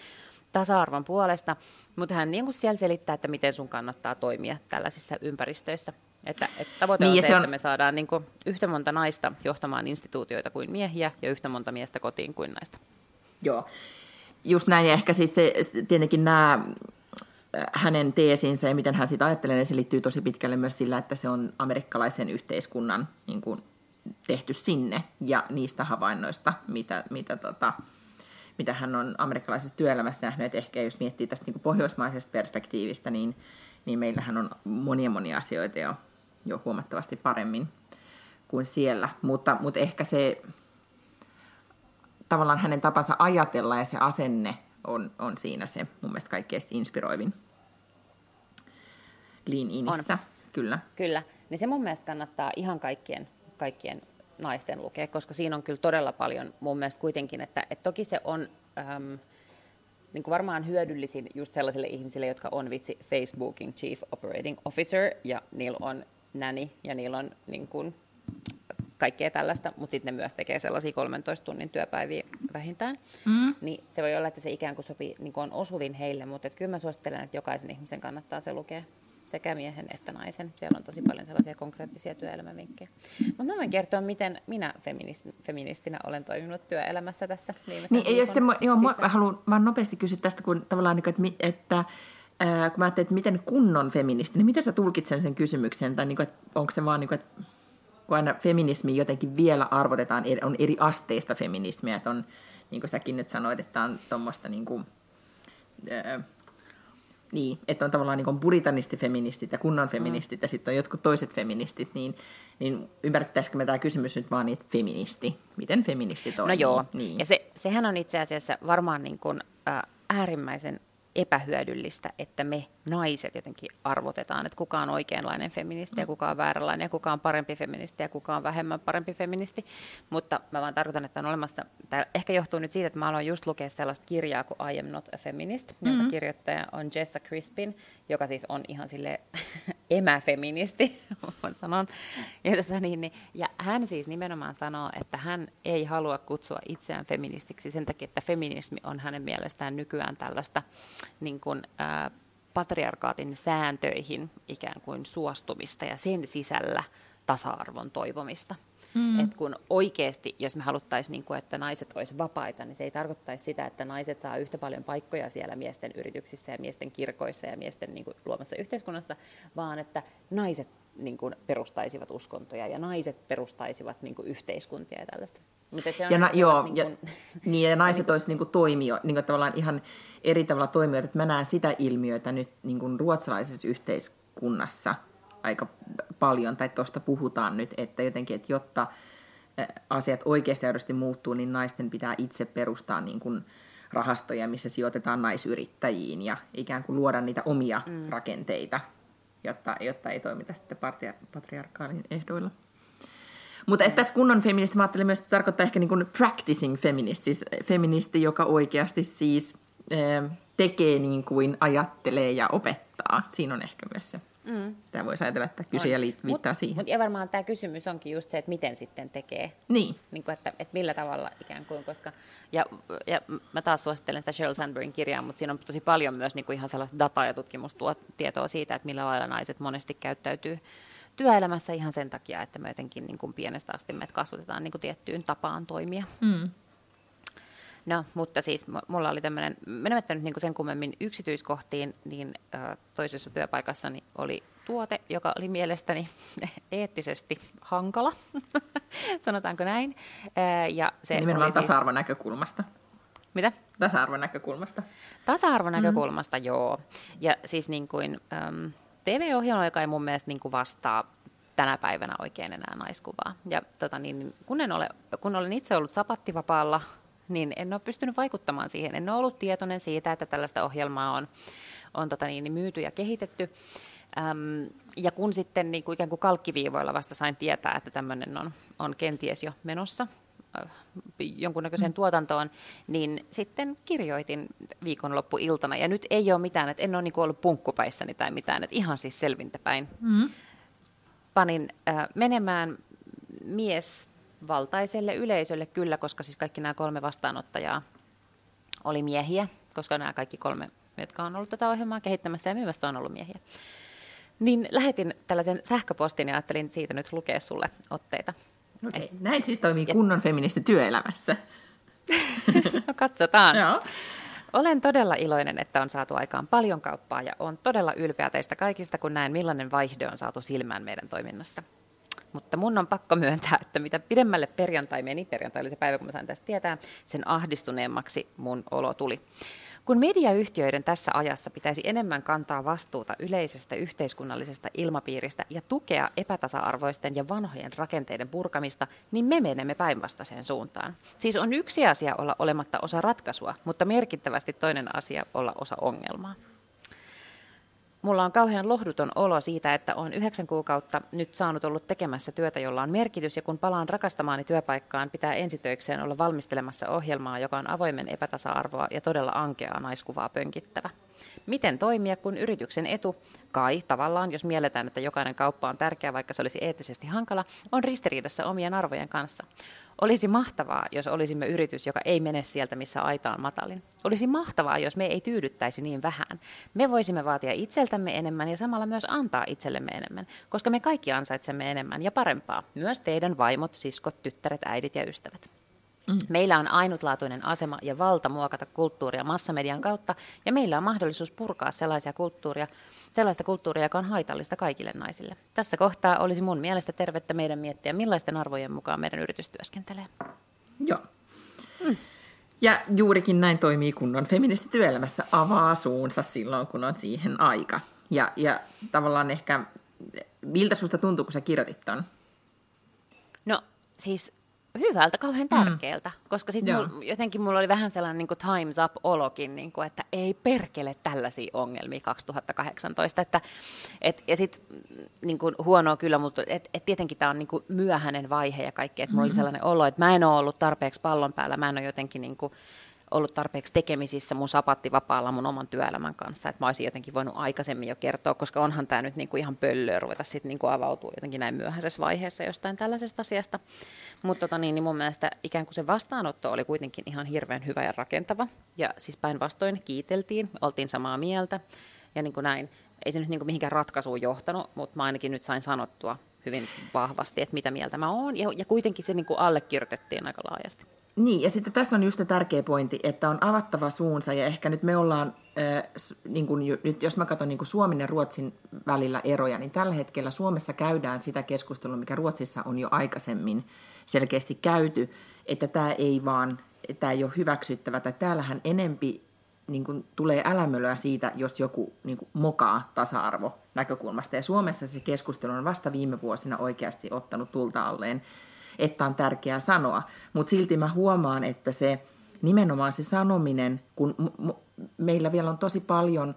tasa-arvon puolesta, mutta hän niin kuin siellä selittää, että miten sun kannattaa toimia tällaisissa ympäristöissä. Että, että tavoite niin, on se, se on... että me saadaan niin kuin yhtä monta naista johtamaan instituutioita kuin miehiä ja yhtä monta miestä kotiin kuin naista. Joo, just näin. Ja ehkä siis se, tietenkin nämä äh, hänen teesinsä ja miten hän sitä ajattelee, niin se liittyy tosi pitkälle myös sillä, että se on amerikkalaisen yhteiskunnan niin kuin, tehty sinne ja niistä havainnoista, mitä, mitä tota, mitä hän on amerikkalaisessa työelämässä nähnyt, että ehkä jos miettii tästä niin pohjoismaisesta perspektiivistä, niin, niin meillähän on monia monia asioita jo, jo huomattavasti paremmin kuin siellä, mutta, mutta ehkä se tavallaan hänen tapansa ajatella ja se asenne on, on siinä se mun mielestä kaikkein inspiroivin Lean Inissä. On. Kyllä. Kyllä. Niin se mun mielestä kannattaa ihan kaikkien, kaikkien naisten lukea, koska siinä on kyllä todella paljon mun mielestä kuitenkin, että, että toki se on äm, niin kuin varmaan hyödyllisin just sellaisille ihmisille, jotka on vitsi Facebookin Chief Operating Officer, ja niillä on näni, ja niillä on niin kuin, kaikkea tällaista, mutta sitten ne myös tekee sellaisia 13 tunnin työpäiviä vähintään. Mm. Niin se voi olla, että se ikään kuin sopii, niin kuin on osuvin heille, mutta kyllä mä suosittelen, että jokaisen ihmisen kannattaa se lukea sekä miehen että naisen. Siellä on tosi paljon sellaisia konkreettisia työelämävinkkejä. Mutta mä voin kertoa, miten minä feminist, feministinä olen toiminut työelämässä tässä viimeisen niin, ja sitten mä, joo, mä, haluan vaan nopeasti kysyä tästä, kun tavallaan, niin että, että ää, kun mä ajattelin, että miten kunnon feministi, niin miten sä tulkitsen sen kysymyksen, tai niin kuin, että onko se vaan, niin kuin, että kun aina feminismi jotenkin vielä arvotetaan, on eri asteista feminismiä, että on, niin kuin säkin nyt sanoit, että on tuommoista niin kuin, ää, niin, että on tavallaan niin puritanistifeministit ja kunnon feministit mm. ja sitten on jotkut toiset feministit, niin, niin ymmärrettäisikö me tämä kysymys nyt vaan niin, feministi, miten feministi toimii? No joo, niin. ja se, sehän on itse asiassa varmaan niin kuin, äh, äärimmäisen epähyödyllistä, että me naiset jotenkin arvotetaan, että kuka on oikeanlainen feministi ja mm. kuka on vääränlainen ja kuka on parempi feministi ja kuka on vähemmän parempi feministi. Mutta mä vaan tarkoitan, että on olemassa, tämä ehkä johtuu nyt siitä, että mä aloin just lukea sellaista kirjaa kuin I am not a feminist, jonka mm-hmm. kirjoittaja on Jessa Crispin, joka siis on ihan sille (laughs) emäfeministi, (laughs) sanoa. Ja, tässä niin, niin, ja hän siis nimenomaan sanoo, että hän ei halua kutsua itseään feministiksi sen takia, että feminismi on hänen mielestään nykyään tällaista niin kuin, ää, patriarkaatin sääntöihin ikään kuin suostumista ja sen sisällä tasa-arvon toivomista. Mm. Et kun oikeasti, jos me haluttaisiin, niin kuin, että naiset olisivat vapaita, niin se ei tarkoittaisi sitä, että naiset saa yhtä paljon paikkoja siellä miesten yrityksissä ja miesten kirkoissa ja miesten niin kuin, luomassa yhteiskunnassa, vaan että naiset niin kuin, perustaisivat uskontoja ja naiset perustaisivat niin kuin, yhteiskuntia ja tällaista. Mutta se on ja, na, joo, niin kuin, ja, (laughs) niin, ja naiset olisivat niin toimio, niin kuin, tavallaan ihan eri tavalla toimijoita, että mä näen sitä ilmiötä nyt niin kuin ruotsalaisessa yhteiskunnassa aika paljon, tai tuosta puhutaan nyt, että jotenkin, että jotta asiat oikeasti aidosti muuttuu, niin naisten pitää itse perustaa niin kuin rahastoja, missä sijoitetaan naisyrittäjiin ja ikään kuin luoda niitä omia mm. rakenteita, jotta, jotta ei toimita sitten patriarkaalin ehdoilla. Mutta että tässä kunnon feministi, mä ajattelin myös, että tarkoittaa ehkä niin kuin practicing feminist, siis feministi, joka oikeasti siis tekee niin kuin ajattelee ja opettaa. Siinä on ehkä myös se. Mm. Tämä voisi ajatella, että kysyjä viittaa mut, siihen. Mutta ja varmaan tämä kysymys onkin just se, että miten sitten tekee. Niin. niin kuin, että, että millä tavalla ikään kuin, koska... Ja, ja mä taas suosittelen sitä Sheryl Sandbergin kirjaa, mutta siinä on tosi paljon myös niin kuin ihan sellaista dataa ja tutkimustietoa siitä, että millä lailla naiset monesti käyttäytyy työelämässä ihan sen takia, että me jotenkin niin kuin pienestä asti meidät kasvatetaan niin kuin tiettyyn tapaan toimia. Mm. No, mutta siis mulla oli tämmöinen, menemättä nyt niinku sen kummemmin yksityiskohtiin, niin ö, toisessa työpaikassani oli tuote, joka oli mielestäni (laughs) eettisesti hankala, (laughs) sanotaanko näin. ja se Nimenomaan siis... tasa-arvon näkökulmasta. Mitä? Tasa-arvon näkökulmasta. Tasa-arvon näkökulmasta, mm. joo. Ja siis niin kuin, äm, TV-ohjelma, joka ei mun mielestä niin kuin vastaa tänä päivänä oikein enää naiskuvaa. Ja tota, niin, kun, en ole, kun olen itse ollut sapattivapaalla niin en ole pystynyt vaikuttamaan siihen. En ole ollut tietoinen siitä, että tällaista ohjelmaa on, on tota niin, myyty ja kehitetty. Äm, ja kun sitten niin kuin ikään kuin kalkkiviivoilla vasta sain tietää, että tämmöinen on, on kenties jo menossa äh, jonkunnäköiseen mm. tuotantoon, niin sitten kirjoitin viikonloppuiltana. Ja nyt ei ole mitään, että en ole niin kuin ollut punkkupäissäni tai mitään, että ihan siis selvintäpäin. Mm. Panin äh, menemään mies valtaiselle yleisölle kyllä, koska siis kaikki nämä kolme vastaanottajaa oli miehiä, koska nämä kaikki kolme, jotka on ollut tätä ohjelmaa kehittämässä ja myymässä, on ollut miehiä. Niin lähetin tällaisen sähköpostin ja ajattelin siitä nyt lukea sulle otteita. Okay. Et, Näin siis toimii kunnon feministi työelämässä. (laughs) no katsotaan. Joo. Olen todella iloinen, että on saatu aikaan paljon kauppaa ja on todella ylpeä teistä kaikista, kun näen millainen vaihde on saatu silmään meidän toiminnassa. Mutta mun on pakko myöntää, että mitä pidemmälle perjantai meni, perjantai oli se päivä, kun mä sain tästä tietää, sen ahdistuneemmaksi mun olo tuli. Kun mediayhtiöiden tässä ajassa pitäisi enemmän kantaa vastuuta yleisestä yhteiskunnallisesta ilmapiiristä ja tukea epätasa-arvoisten ja vanhojen rakenteiden purkamista, niin me menemme päinvastaiseen suuntaan. Siis on yksi asia olla olematta osa ratkaisua, mutta merkittävästi toinen asia olla osa ongelmaa. Mulla on kauhean lohduton olo siitä, että on yhdeksän kuukautta nyt saanut ollut tekemässä työtä, jolla on merkitys, ja kun palaan rakastamaani työpaikkaan, pitää ensitöikseen olla valmistelemassa ohjelmaa, joka on avoimen epätasa-arvoa ja todella ankeaa naiskuvaa pönkittävä. Miten toimia, kun yrityksen etu, kai tavallaan, jos mielletään, että jokainen kauppa on tärkeä, vaikka se olisi eettisesti hankala, on ristiriidassa omien arvojen kanssa. Olisi mahtavaa, jos olisimme yritys, joka ei mene sieltä, missä aita on matalin. Olisi mahtavaa, jos me ei tyydyttäisi niin vähän. Me voisimme vaatia itseltämme enemmän ja samalla myös antaa itsellemme enemmän, koska me kaikki ansaitsemme enemmän ja parempaa. Myös teidän vaimot, siskot, tyttäret, äidit ja ystävät. Mm. Meillä on ainutlaatuinen asema ja valta muokata kulttuuria massamedian kautta, ja meillä on mahdollisuus purkaa sellaisia kulttuuria, sellaista kulttuuria, joka on haitallista kaikille naisille. Tässä kohtaa olisi mun mielestä tervettä meidän miettiä, millaisten arvojen mukaan meidän yritys työskentelee. Joo. Mm. Ja juurikin näin toimii kunnon feministi työelämässä, avaa suunsa silloin, kun on siihen aika. Ja, ja tavallaan ehkä, miltä susta tuntuu, kun sä kirjoitit ton? No siis hyvältä, kauhean mm. tärkeältä, mm. koska sitten mul, jotenkin mulla oli vähän sellainen niin kuin times up-olokin, niin kuin, että ei perkele tällaisia ongelmia 2018. Että, et, ja sitten niin kuin huonoa kyllä, mutta et, et tietenkin tämä on niin kuin myöhäinen vaihe ja kaikki, että mulla mm-hmm. oli sellainen olo, että mä en ole ollut tarpeeksi pallon päällä, mä en ole jotenkin niin kuin, ollut tarpeeksi tekemisissä mun sapattivapaalla mun oman työelämän kanssa, että mä olisin jotenkin voinut aikaisemmin jo kertoa, koska onhan tämä nyt niinku ihan pöllöä ruveta sitten niinku avautua jotenkin näin myöhäisessä vaiheessa jostain tällaisesta asiasta. Mutta tota niin, niin mun mielestä ikään kuin se vastaanotto oli kuitenkin ihan hirveän hyvä ja rakentava. Ja siis päinvastoin kiiteltiin, oltiin samaa mieltä ja niin kuin näin. Ei se nyt niin kuin mihinkään ratkaisuun johtanut, mutta mä ainakin nyt sain sanottua hyvin vahvasti, että mitä mieltä mä oon. Ja, ja kuitenkin se niin kuin allekirjoitettiin aika laajasti. Niin, ja sitten tässä on just tärkeä pointti, että on avattava suunsa, ja ehkä nyt me ollaan, äh, niin kun, nyt jos mä katson niin Suomen ja Ruotsin välillä eroja, niin tällä hetkellä Suomessa käydään sitä keskustelua, mikä Ruotsissa on jo aikaisemmin selkeästi käyty, että tämä ei vaan, tämä ei ole hyväksyttävä, tai täällähän enempi niin kuin, tulee älämölöä siitä, jos joku niin kuin, mokaa tasa-arvo näkökulmasta. Ja Suomessa se keskustelu on vasta viime vuosina oikeasti ottanut tulta alleen että on tärkeää sanoa. Mutta silti mä huomaan, että se nimenomaan se sanominen, kun m- m- meillä vielä on tosi paljon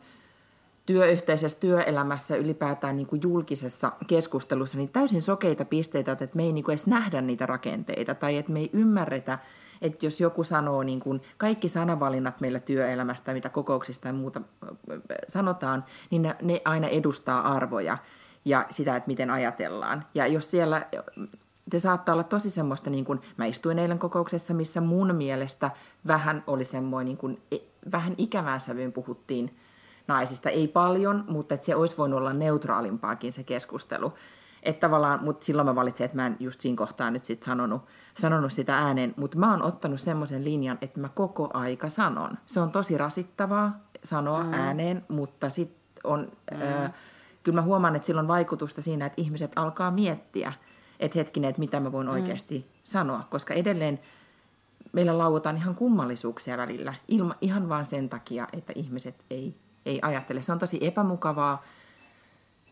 työyhteisössä, työelämässä, ylipäätään niin kuin julkisessa keskustelussa, niin täysin sokeita pisteitä, että me ei niin kuin edes nähdä niitä rakenteita tai että me ei ymmärretä, että jos joku sanoo niin kuin kaikki sanavalinnat meillä työelämästä, mitä kokouksista ja muuta sanotaan, niin ne aina edustaa arvoja ja sitä, että miten ajatellaan. Ja jos siellä se saattaa olla tosi semmoista, niin kuin mä istuin eilen kokouksessa, missä mun mielestä vähän oli semmoinen, niin kuin, e, vähän ikävään sävyyn puhuttiin naisista. Ei paljon, mutta että se olisi voinut olla neutraalimpaakin se keskustelu. Että tavallaan, mutta silloin mä valitsin, että mä en just siinä kohtaa nyt sit sanonut, sanonut sitä ääneen, mutta mä oon ottanut semmoisen linjan, että mä koko aika sanon. Se on tosi rasittavaa sanoa mm. ääneen, mutta sitten on, mm. äh, kyllä mä huomaan, että sillä on vaikutusta siinä, että ihmiset alkaa miettiä – että hetkinen, että mitä mä voin mm. oikeasti sanoa, koska edelleen meillä lauotaan ihan kummallisuuksia välillä, ilma, ihan vaan sen takia, että ihmiset ei, ei ajattele. Se on tosi epämukavaa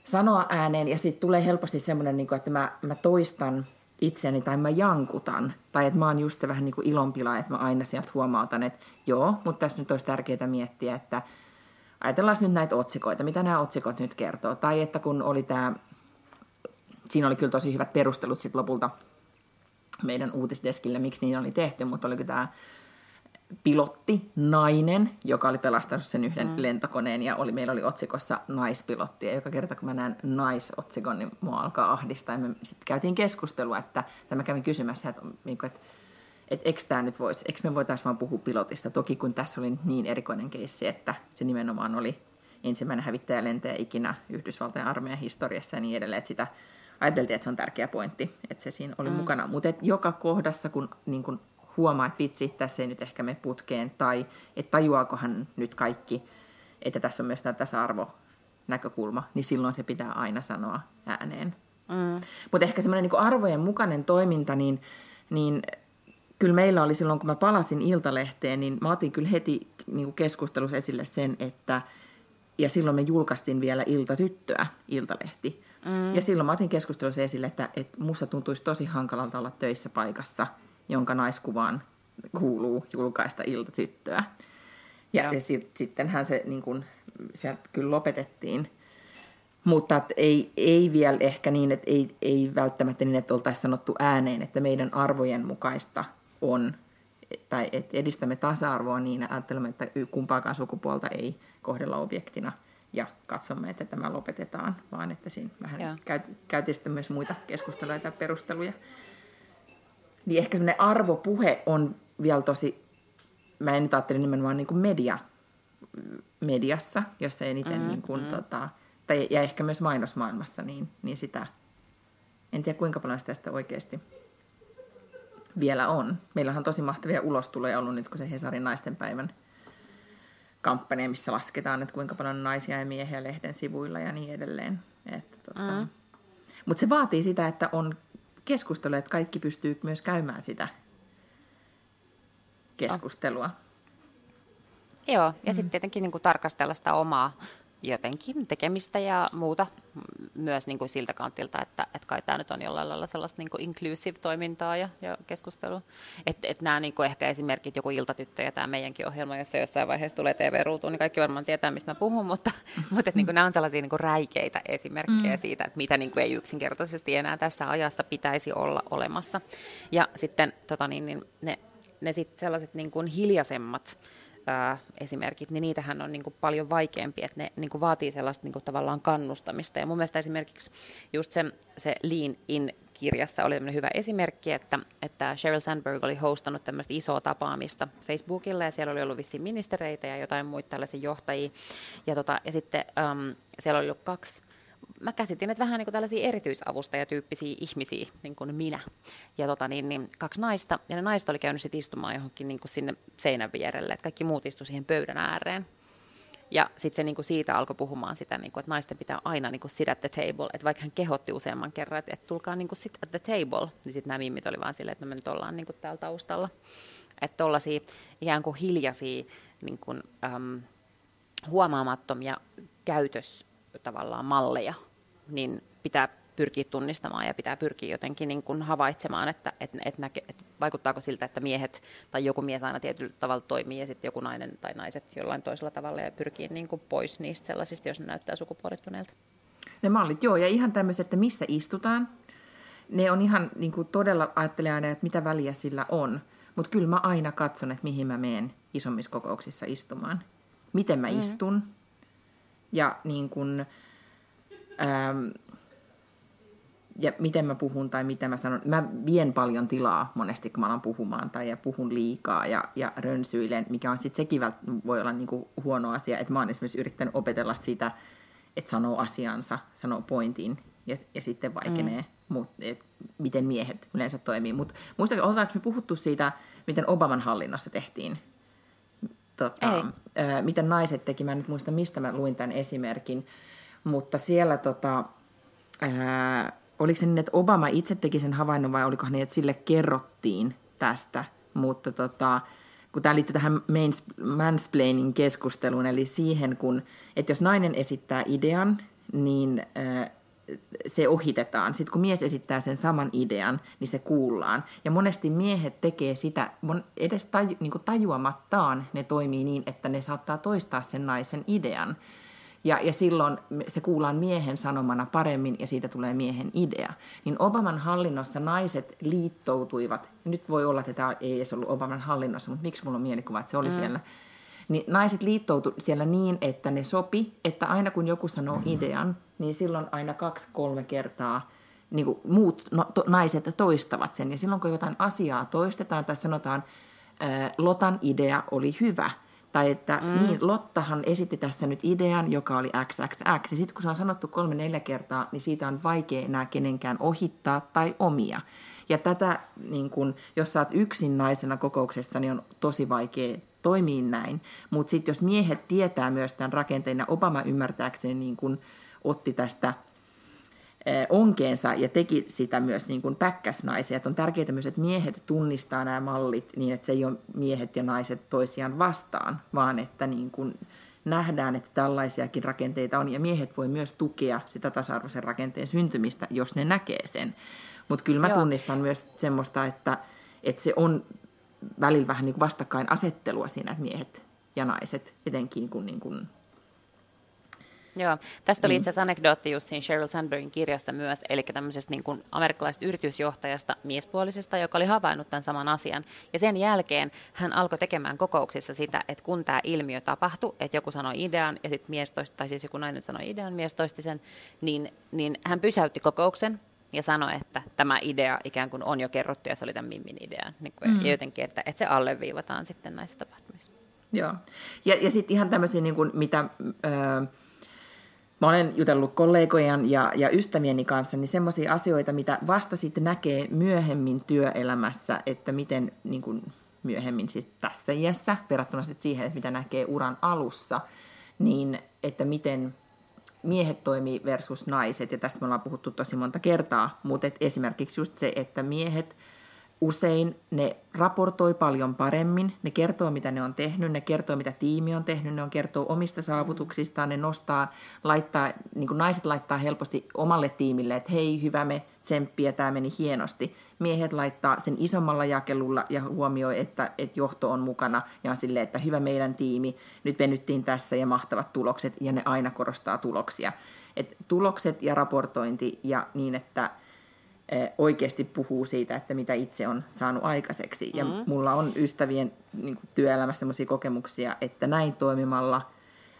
sanoa ääneen ja sitten tulee helposti semmoinen, niin että mä, mä toistan itseäni tai mä jankutan. Tai että mä oon just vähän niin kuin ilonpila, että mä aina sieltä huomautan, että joo, mutta tässä nyt olisi tärkeää miettiä, että ajatellaan nyt näitä otsikoita, mitä nämä otsikot nyt kertoo. Tai että kun oli tämä siinä oli kyllä tosi hyvät perustelut sitten lopulta meidän uutisdeskille, miksi niin oli tehty, mutta oliko tämä pilotti, nainen, joka oli pelastanut sen yhden mm. lentokoneen ja oli, meillä oli otsikossa naispilotti. Ja joka kerta kun mä näen naisotsikon, niin mua alkaa ahdistaa. Ja me sitten käytiin keskustelua, että mä kävin kysymässä, että, niinku, että, että eikö tämä nyt voisi, eikö me voitaisiin vaan puhua pilotista. Toki kun tässä oli niin erikoinen keissi, että se nimenomaan oli ensimmäinen hävittäjälentäjä ikinä Yhdysvaltain armeijan historiassa ja niin edelleen, että sitä ajateltiin, että se on tärkeä pointti, että se siinä oli mm. mukana. Mutta joka kohdassa, kun niin kun huomaa, että vitsi, tässä ei nyt ehkä me putkeen, tai että tajuaakohan nyt kaikki, että tässä on myös tämä tasa-arvo näkökulma, niin silloin se pitää aina sanoa ääneen. Mm. Mutta ehkä semmoinen niin arvojen mukainen toiminta, niin, niin kyllä meillä oli silloin, kun mä palasin Iltalehteen, niin mä otin kyllä heti niin keskustelussa esille sen, että, ja silloin me julkaistiin vielä Iltatyttöä, Iltalehti, Mm. Ja silloin mä otin keskustelussa esille, että, että musta tuntuisi tosi hankalalta olla töissä paikassa, jonka naiskuvaan kuuluu julkaista iltatyttöä. Ja, ja sit, sittenhän se niin kun, sieltä kyllä lopetettiin Mutta ei, ei vielä ehkä niin, että ei, ei välttämättä niin, että oltaisiin sanottu ääneen, että meidän arvojen mukaista on, tai että edistämme tasa-arvoa niin, ajattelemme, että kumpaakaan sukupuolta ei kohdella objektina ja katsomme, että tämä lopetetaan, vaan että siinä vähän käy, käytiin sitten myös muita keskusteluja tai perusteluja. Niin ehkä semmoinen arvopuhe on vielä tosi, mä en nyt ajattele nimenomaan niin kuin media, mediassa, jossa eniten mm, niin kuin, mm. tota, tai, ja ehkä myös mainosmaailmassa, niin, niin sitä, en tiedä kuinka paljon sitä oikeasti vielä on. Meillähän on tosi mahtavia ulostuloja ollut nyt, kun se Hesarin naistenpäivän kampanja, missä lasketaan, että kuinka paljon naisia ja miehiä lehden sivuilla ja niin edelleen. Että, tota, mm. Mutta se vaatii sitä, että on keskustelu, että kaikki pystyy myös käymään sitä keskustelua. Oh. Joo, ja mm. sitten tietenkin niin kuin tarkastella sitä omaa jotenkin tekemistä ja muuta myös niin kuin siltä kantilta, että, että kai tämä nyt on jollain lailla sellaista niin kuin inclusive-toimintaa ja, ja keskustelua. Että et nämä niin kuin ehkä esimerkit, joku Iltatyttö ja tämä meidänkin ohjelma, jossa jossain vaiheessa tulee TV-ruutuun, niin kaikki varmaan tietää, mistä mä puhun, mutta, (laughs) mutta että niin kuin nämä on sellaisia niin kuin räikeitä esimerkkejä mm. siitä, että mitä niin kuin ei yksinkertaisesti enää tässä ajassa pitäisi olla olemassa. Ja sitten tota niin, niin ne, ne sit sellaiset niin kuin hiljaisemmat ää, esimerkit, niin niitähän on niin kuin paljon vaikeampi, että ne niin kuin vaatii sellaista niin kuin tavallaan kannustamista. Ja mun mielestä esimerkiksi just se, se Lean In kirjassa oli hyvä esimerkki, että, että Sheryl Sandberg oli hostannut tämmöistä isoa tapaamista Facebookilla ja siellä oli ollut vissiin ministereitä ja jotain muita tällaisia johtajia. Ja, tota, ja sitten um, siellä oli ollut kaksi mä käsitin, että vähän niin kuin tällaisia erityisavustajatyyppisiä ihmisiä, niin kuin minä. Ja tota, niin, niin, kaksi naista, ja ne naiset oli käynyt sitten istumaan johonkin niin kuin sinne seinän vierelle, että kaikki muut istu siihen pöydän ääreen. Ja sitten se niin kuin siitä alkoi puhumaan sitä, niin kuin, että naisten pitää aina niin kuin sit at the table. Että vaikka hän kehotti useamman kerran, että, että tulkaa niin kuin sit at the table, niin sitten nämä mimmit oli vaan silleen, että no me nyt ollaan niin kuin täällä taustalla. Että tuollaisia ikään kuin hiljaisia niin kuin, äm, huomaamattomia käytös tavallaan malleja, niin pitää pyrkiä tunnistamaan ja pitää pyrkiä jotenkin niin kuin havaitsemaan, että, että, että, näke, että vaikuttaako siltä, että miehet tai joku mies aina tietyllä tavalla toimii ja sitten joku nainen tai naiset jollain toisella tavalla ja pyrkii niin kuin pois niistä sellaisista, jos ne näyttää sukupuolittuneelta. Ne mallit, joo, ja ihan tämmöiset, että missä istutaan, ne on ihan niin kuin todella ajattelee aina, että mitä väliä sillä on. Mutta kyllä mä aina katson, että mihin mä menen isommissa kokouksissa istumaan. Miten mä mm. istun, ja niin kun, ähm, ja miten mä puhun tai mitä mä sanon. Mä vien paljon tilaa monesti, kun mä alan puhumaan tai ja puhun liikaa ja, ja rönsyilen, mikä on sitten sekin voi olla niinku huono asia, että mä oon esimerkiksi yrittänyt opetella sitä, että sanoo asiansa, sanoo pointin ja, ja sitten vaikenee, mm. mut, et, miten miehet yleensä toimii. Mutta muistatko, oletaanko me puhuttu siitä, miten Obaman hallinnossa tehtiin tota, ää, miten naiset teki, mä en nyt muista mistä mä luin tämän esimerkin, mutta siellä tota, ää, oliko se niin, että Obama itse teki sen havainnon vai oliko niin, että sille kerrottiin tästä, mutta tota, kun tämä liittyy tähän mansplaining keskusteluun, eli siihen, kun, että jos nainen esittää idean, niin se ohitetaan. Sitten kun mies esittää sen saman idean, niin se kuullaan. Ja monesti miehet tekee sitä, edes taju, niin tajuamattaan ne toimii niin, että ne saattaa toistaa sen naisen idean. Ja, ja silloin se kuullaan miehen sanomana paremmin ja siitä tulee miehen idea. Niin Obaman hallinnossa naiset liittoutuivat, nyt voi olla, että tämä ei edes ollut Obaman hallinnossa, mutta miksi mulla on mielikuva, että se oli mm. siellä, niin naiset liittoutu siellä niin, että ne sopi, että aina kun joku sanoo idean, niin silloin aina kaksi-kolme kertaa niin kuin muut no, to, naiset toistavat sen. Ja silloin kun jotain asiaa toistetaan tai sanotaan, ää, Lotan idea oli hyvä, tai että mm. niin, Lottahan esitti tässä nyt idean, joka oli XXX. Ja sitten kun se on sanottu kolme-neljä kertaa, niin siitä on vaikea enää kenenkään ohittaa tai omia. Ja tätä, niin kun, jos sä oot yksin naisena kokouksessa, niin on tosi vaikea toimii näin. Mutta sitten jos miehet tietää myös tämän rakenteen, ja Obama ymmärtääkseni niin kun otti tästä onkeensa ja teki sitä myös niin kuin päkkäsnaisia. Että on tärkeää myös, että miehet tunnistaa nämä mallit niin, että se ei ole miehet ja naiset toisiaan vastaan, vaan että niin kuin nähdään, että tällaisiakin rakenteita on. Ja miehet voi myös tukea sitä tasa-arvoisen rakenteen syntymistä, jos ne näkee sen. Mutta kyllä mä Joo. tunnistan myös semmoista, että, että se on välillä vähän niin kuin vastakkain asettelua siinä, että miehet ja naiset, etenkin kun, niin kuin, Joo, tästä oli itse asiassa anekdootti just siinä Sheryl Sandbergin kirjassa myös, eli tämmöisestä niin kuin amerikkalaisesta yritysjohtajasta, miespuolisesta, joka oli havainnut tämän saman asian. Ja sen jälkeen hän alkoi tekemään kokouksissa sitä, että kun tämä ilmiö tapahtui, että joku sanoi idean ja sitten mies toisti, tai siis joku nainen sanoi idean, mies toisti sen, niin, niin hän pysäytti kokouksen ja sanoi, että tämä idea ikään kuin on jo kerrottu ja se oli tämän Mimmin idea. Niin kuin, mm. Ja jotenkin, että, että se alleviivataan sitten näissä tapahtumissa. Joo. Ja, ja sitten ihan tämmöisiä, niin kuin, mitä... Öö, mä olen jutellut kollegojen ja, ja ystävieni kanssa, niin semmoisia asioita, mitä vasta sitten näkee myöhemmin työelämässä, että miten niin kuin myöhemmin siis tässä iässä, verrattuna sitten siihen, että mitä näkee uran alussa, niin että miten miehet toimii versus naiset, ja tästä me ollaan puhuttu tosi monta kertaa, mutta et esimerkiksi just se, että miehet – usein ne raportoi paljon paremmin, ne kertoo mitä ne on tehnyt, ne kertoo mitä tiimi on tehnyt, ne on kertoo omista saavutuksistaan, ne nostaa, laittaa, niin kuin naiset laittaa helposti omalle tiimille, että hei hyvä me tsemppiä, tämä meni hienosti. Miehet laittaa sen isommalla jakelulla ja huomioi, että, että johto on mukana ja on silleen, että hyvä meidän tiimi, nyt venyttiin tässä ja mahtavat tulokset ja ne aina korostaa tuloksia. Et tulokset ja raportointi ja niin, että Eh, oikeasti puhuu siitä, että mitä itse on saanut aikaiseksi. Ja mm-hmm. mulla on ystävien niin kuin työelämässä sellaisia kokemuksia, että näin toimimalla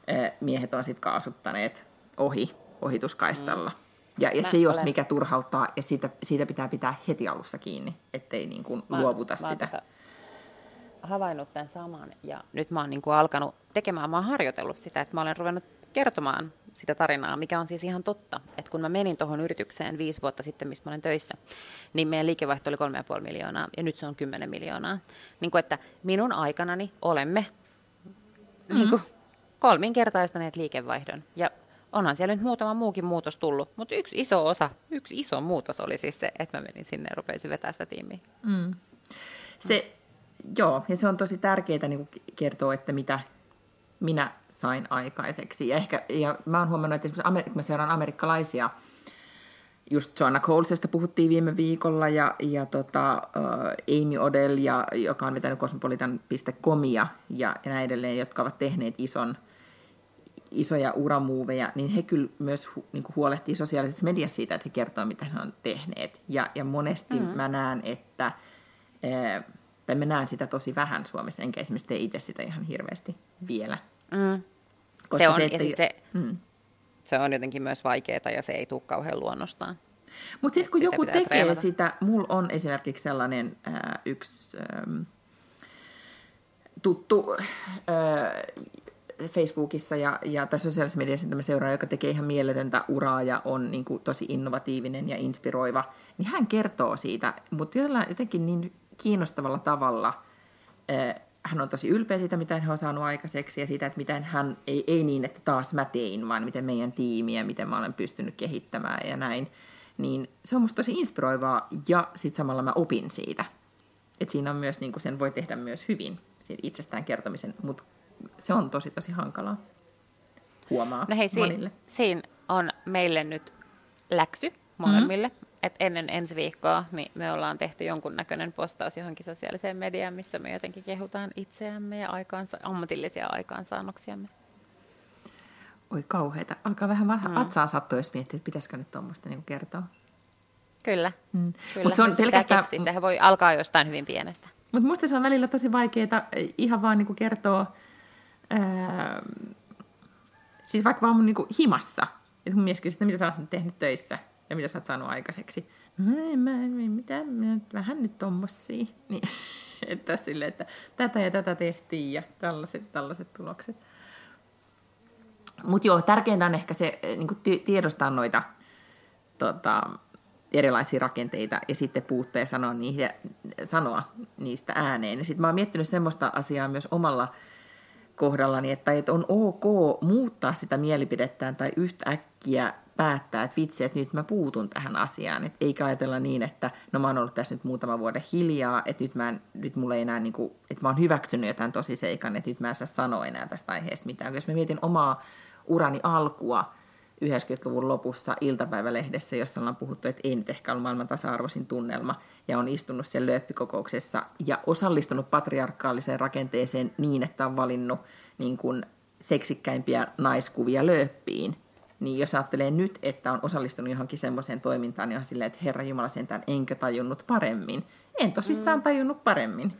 eh, miehet on sitten kaasuttaneet ohi ohituskaistalla. Mm. Ja, ja se jos olen... mikä turhauttaa, ja siitä, siitä pitää pitää heti alussa kiinni, ettei niin kuin mä, luovuta mä sitä. Havainnut tämän saman, ja nyt mä oon niin kuin alkanut tekemään, mä oon harjoitellut sitä, että mä olen ruvennut kertomaan sitä tarinaa, mikä on siis ihan totta. Että kun mä menin tuohon yritykseen viisi vuotta sitten, mistä mä olen töissä, niin meidän liikevaihto oli 3,5 miljoonaa ja nyt se on 10 miljoonaa. Niin kuin, että minun aikanani olemme mm-hmm. niin kuin, kolminkertaistaneet liikevaihdon. Ja onhan siellä nyt muutama muukin muutos tullut, mutta yksi iso osa, yksi iso muutos oli siis se, että mä menin sinne ja rupesin vetää sitä tiimiä. Mm. Se, joo, ja se on tosi tärkeää niin kertoa, että mitä minä sain aikaiseksi. Ja, ehkä, ja mä oon huomannut, että esimerkiksi mä seuraan amerikkalaisia, just Joanna Colesesta puhuttiin viime viikolla, ja, ja tota, uh, Amy Odell, ja, joka on vetänyt Cosmopolitan.comia, ja, ja näin edelleen, jotka ovat tehneet ison, isoja uramuuveja, niin he kyllä myös hu, niin huolehtii sosiaalisessa mediassa siitä, että he kertoo, mitä he on tehneet. Ja, ja monesti mm-hmm. mä näen, että... Eh, tai mä näen sitä tosi vähän Suomessa, enkä esimerkiksi tee itse sitä ihan hirveästi vielä. Mm. Koska se on, se, että... ja sit se, mm. se on jotenkin myös vaikeaa ja se ei tule kauhean luonnostaan. Mutta sitten kun joku tekee treenata. sitä, mulla on esimerkiksi sellainen äh, yksi äh, tuttu äh, Facebookissa ja, ja tai sosiaalisessa mediassa, että mä seuraan, joka tekee ihan mieletöntä uraa ja on niin kuin, tosi innovatiivinen ja inspiroiva, niin hän kertoo siitä, mutta jotenkin niin kiinnostavalla tavalla. Hän on tosi ylpeä siitä, mitä hän on saanut aikaiseksi ja siitä, että miten hän, ei, ei niin, että taas mä tein, vaan miten meidän tiimi ja miten mä olen pystynyt kehittämään ja näin. Niin se on musta tosi inspiroivaa ja sitten samalla mä opin siitä. Että siinä on myös, niin sen voi tehdä myös hyvin, siitä itsestään kertomisen, mutta se on tosi tosi hankalaa. Huomaa no hei, monille. Siinä on meille nyt läksy molemmille. Mm-hmm et ennen ensi viikkoa niin me ollaan tehty jonkunnäköinen postaus johonkin sosiaaliseen mediaan, missä me jotenkin kehutaan itseämme ja aikaansa, ammatillisia aikaansaannoksiamme. Oi kauheita. Alkaa vähän mm. atsaa sattua, jos miettii, että pitäisikö nyt tuommoista niin kertoa. Kyllä. Mm. Kyllä. Mut se on pelkästään... Sehän voi alkaa jostain hyvin pienestä. Mutta musta se on välillä tosi vaikeaa ihan vaan niin kertoa, ää, siis vaikka vaan mun niin himassa. Että mun mies kysyy, mitä sä oot tehnyt töissä ja mitä sä oot saanut aikaiseksi. No ei, mä, mitä, mä, vähän nyt tommosia. (laughs) Niin, että sille, että tätä ja tätä tehtiin ja tällaiset, tällaiset tulokset. Mutta joo, tärkeintä on ehkä se eh, niin tiedostaa noita tota, erilaisia rakenteita ja sitten puuttua ja sanoa, niihin, sanoa niistä ääneen. Ja sitten mä oon miettinyt semmoista asiaa myös omalla kohdallani, että, että on ok muuttaa sitä mielipidettään tai yhtäkkiä päättää, että vitsi, että nyt mä puutun tähän asiaan. Et eikä ajatella niin, että no mä oon ollut tässä nyt muutama vuoden hiljaa, että nyt, mä en, nyt mulla ei enää, niin kuin, että mä oon hyväksynyt jotain tosi seikan, että nyt mä en saa sanoa enää tästä aiheesta mitään. Jos mä mietin omaa urani alkua 90-luvun lopussa iltapäivälehdessä, jossa ollaan puhuttu, että ei nyt ehkä ollut maailman tasa-arvoisin tunnelma, ja on istunut siellä lööppikokouksessa ja osallistunut patriarkaaliseen rakenteeseen niin, että on valinnut niin kuin seksikkäimpiä naiskuvia lööppiin, niin jos ajattelee nyt, että on osallistunut johonkin semmoiseen toimintaan, niin on silleen, että Herra Jumala sentään, enkö tajunnut paremmin. En tosissaan mm. tajunnut paremmin.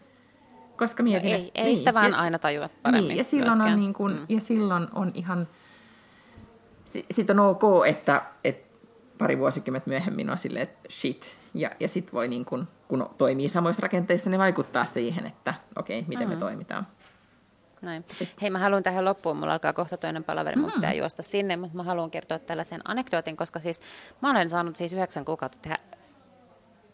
Koska mietin, no ei, ei niin, sitä vaan ja, aina tajua paremmin. Niin, ja, silloin on niin kuin, mm. ja silloin on ihan... Sitten on ok, että, että pari vuosikymmentä myöhemmin on silleen, että shit. Ja, ja sitten voi, niin kuin, kun toimii samoissa rakenteissa, niin vaikuttaa siihen, että okei, okay, miten mm-hmm. me toimitaan. Näin. Hei, mä haluan tähän loppuun, mulla alkaa kohta toinen palaveri, mm. mun pitää juosta sinne, mutta mä haluan kertoa tällaisen anekdootin, koska siis mä olen saanut siis yhdeksän kuukautta tehdä,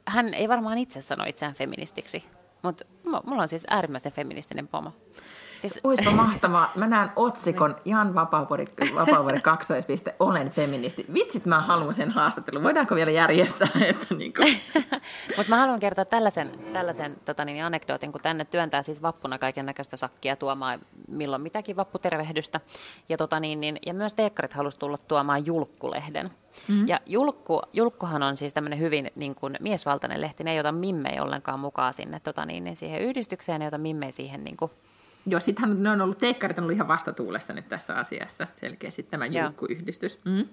hän ei varmaan itse sano itseään feministiksi, mutta mulla on siis äärimmäisen feministinen pomo. Siis... Oispa mahtavaa. Mä näen otsikon Jan Vapaavuori, Vapaavuori kaksoispiste, olen feministi. Vitsit mä haluan sen haastattelun. Voidaanko vielä järjestää? (laughs) Että (laughs) niin kuin... Mutta mä haluan kertoa tällaisen, tällaisen tota niin, anekdootin, kun tänne työntää siis vappuna kaiken näköistä sakkia tuomaan milloin mitäkin vapputervehdystä. Ja, tota niin, niin, ja myös teekkarit halusi tulla tuomaan julkkulehden. Mm-hmm. Ja julkku, julkkuhan on siis tämmöinen hyvin niin kuin miesvaltainen lehti, ne ei ota mimmei ollenkaan mukaan sinne tota niin, niin siihen yhdistykseen, ne ei ota mimmei siihen niin kuin Joo, sittenhän ne on ollut, teekkarit on ollut ihan vastatuulessa nyt tässä asiassa, selkeästi tämä julkkuyhdistys. Mm.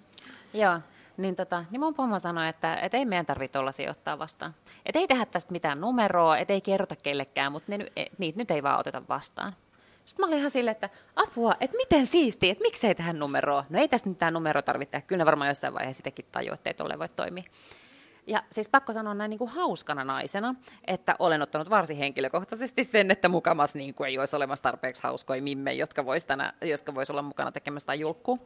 Joo, niin, tota, niin mun pomo sanoi, että, että ei meidän tarvitse olla ottaa vastaan. Että ei tehdä tästä mitään numeroa, että ei kerrota kellekään, mutta ne, e, niitä nyt ei vaan oteta vastaan. Sitten mä olin ihan silleen, että apua, että miten siisti, että miksei tähän numeroa. No ei tästä nyt tämä numero tarvitse, kyllä varmaan jossain vaiheessa sitäkin tajuu, että ei tolle voi toimia. Ja siis pakko sanoa näin niin kuin hauskana naisena, että olen ottanut varsin henkilökohtaisesti sen, että mukamas niin kuin ei olisi olemassa tarpeeksi hauskoja mimmejä, jotka voisi, vois olla mukana tekemässä tai julkkuu.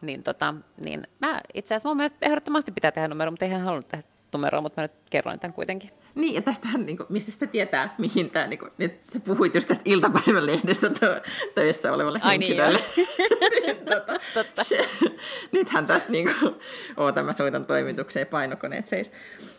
Niin, tota, niin mä itse asiassa mun mielestä ehdottomasti pitää tehdä numero, mutta eihän halunnut tehdä numeroa, mutta mä nyt kerroin tämän kuitenkin. Niin, ja tästähän, niin kuin, mistä sitä tietää, mihin tämä, niin kuin, nyt sä puhuit just tästä iltapäivälehdessä tö, töissä olevalle Ai niin, henkilölle. Niin, (laughs) tota, Totta. Nythän tässä niin kuin, oota, mä soitan toimitukseen painokoneet seis.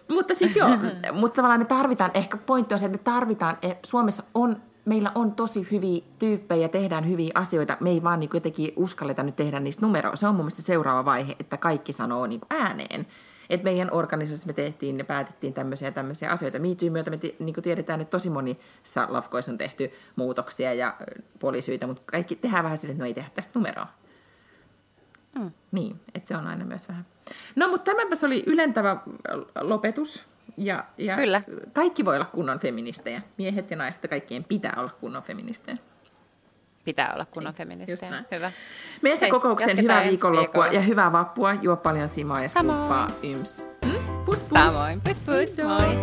Mutta siis joo, (laughs) mutta tavallaan me tarvitaan, ehkä pointti on se, että me tarvitaan, että Suomessa on meillä on tosi hyviä tyyppejä, tehdään hyviä asioita, me ei vaan niin jotenkin uskalleta nyt tehdä niistä numeroa. Se on mun mielestä seuraava vaihe, että kaikki sanoo niin ääneen että meidän organisaatiossa me tehtiin ja päätettiin tämmöisiä ja tämmöisiä asioita. Miityyn myötä me t- niin tiedetään, että tosi monissa lafkoissa on tehty muutoksia ja poliisyitä, mutta kaikki tehdään vähän sille, että no ei tehdä tästä numeroa. Mm. Niin, että se on aina myös vähän. No, mutta tämäpäs oli ylentävä lopetus. Ja, ja Kyllä. kaikki voi olla kunnon feministejä. Miehet ja naiset, kaikkien pitää olla kunnon feministejä pitää olla kunnon feministejä. Hyvä. Meistä Hei, kokouksen hyvää viikonloppua ja hyvää vappua. Juo paljon simaa ja skuppaa yms. Mm? Pus pus. Samoin. Pus pus. Moi.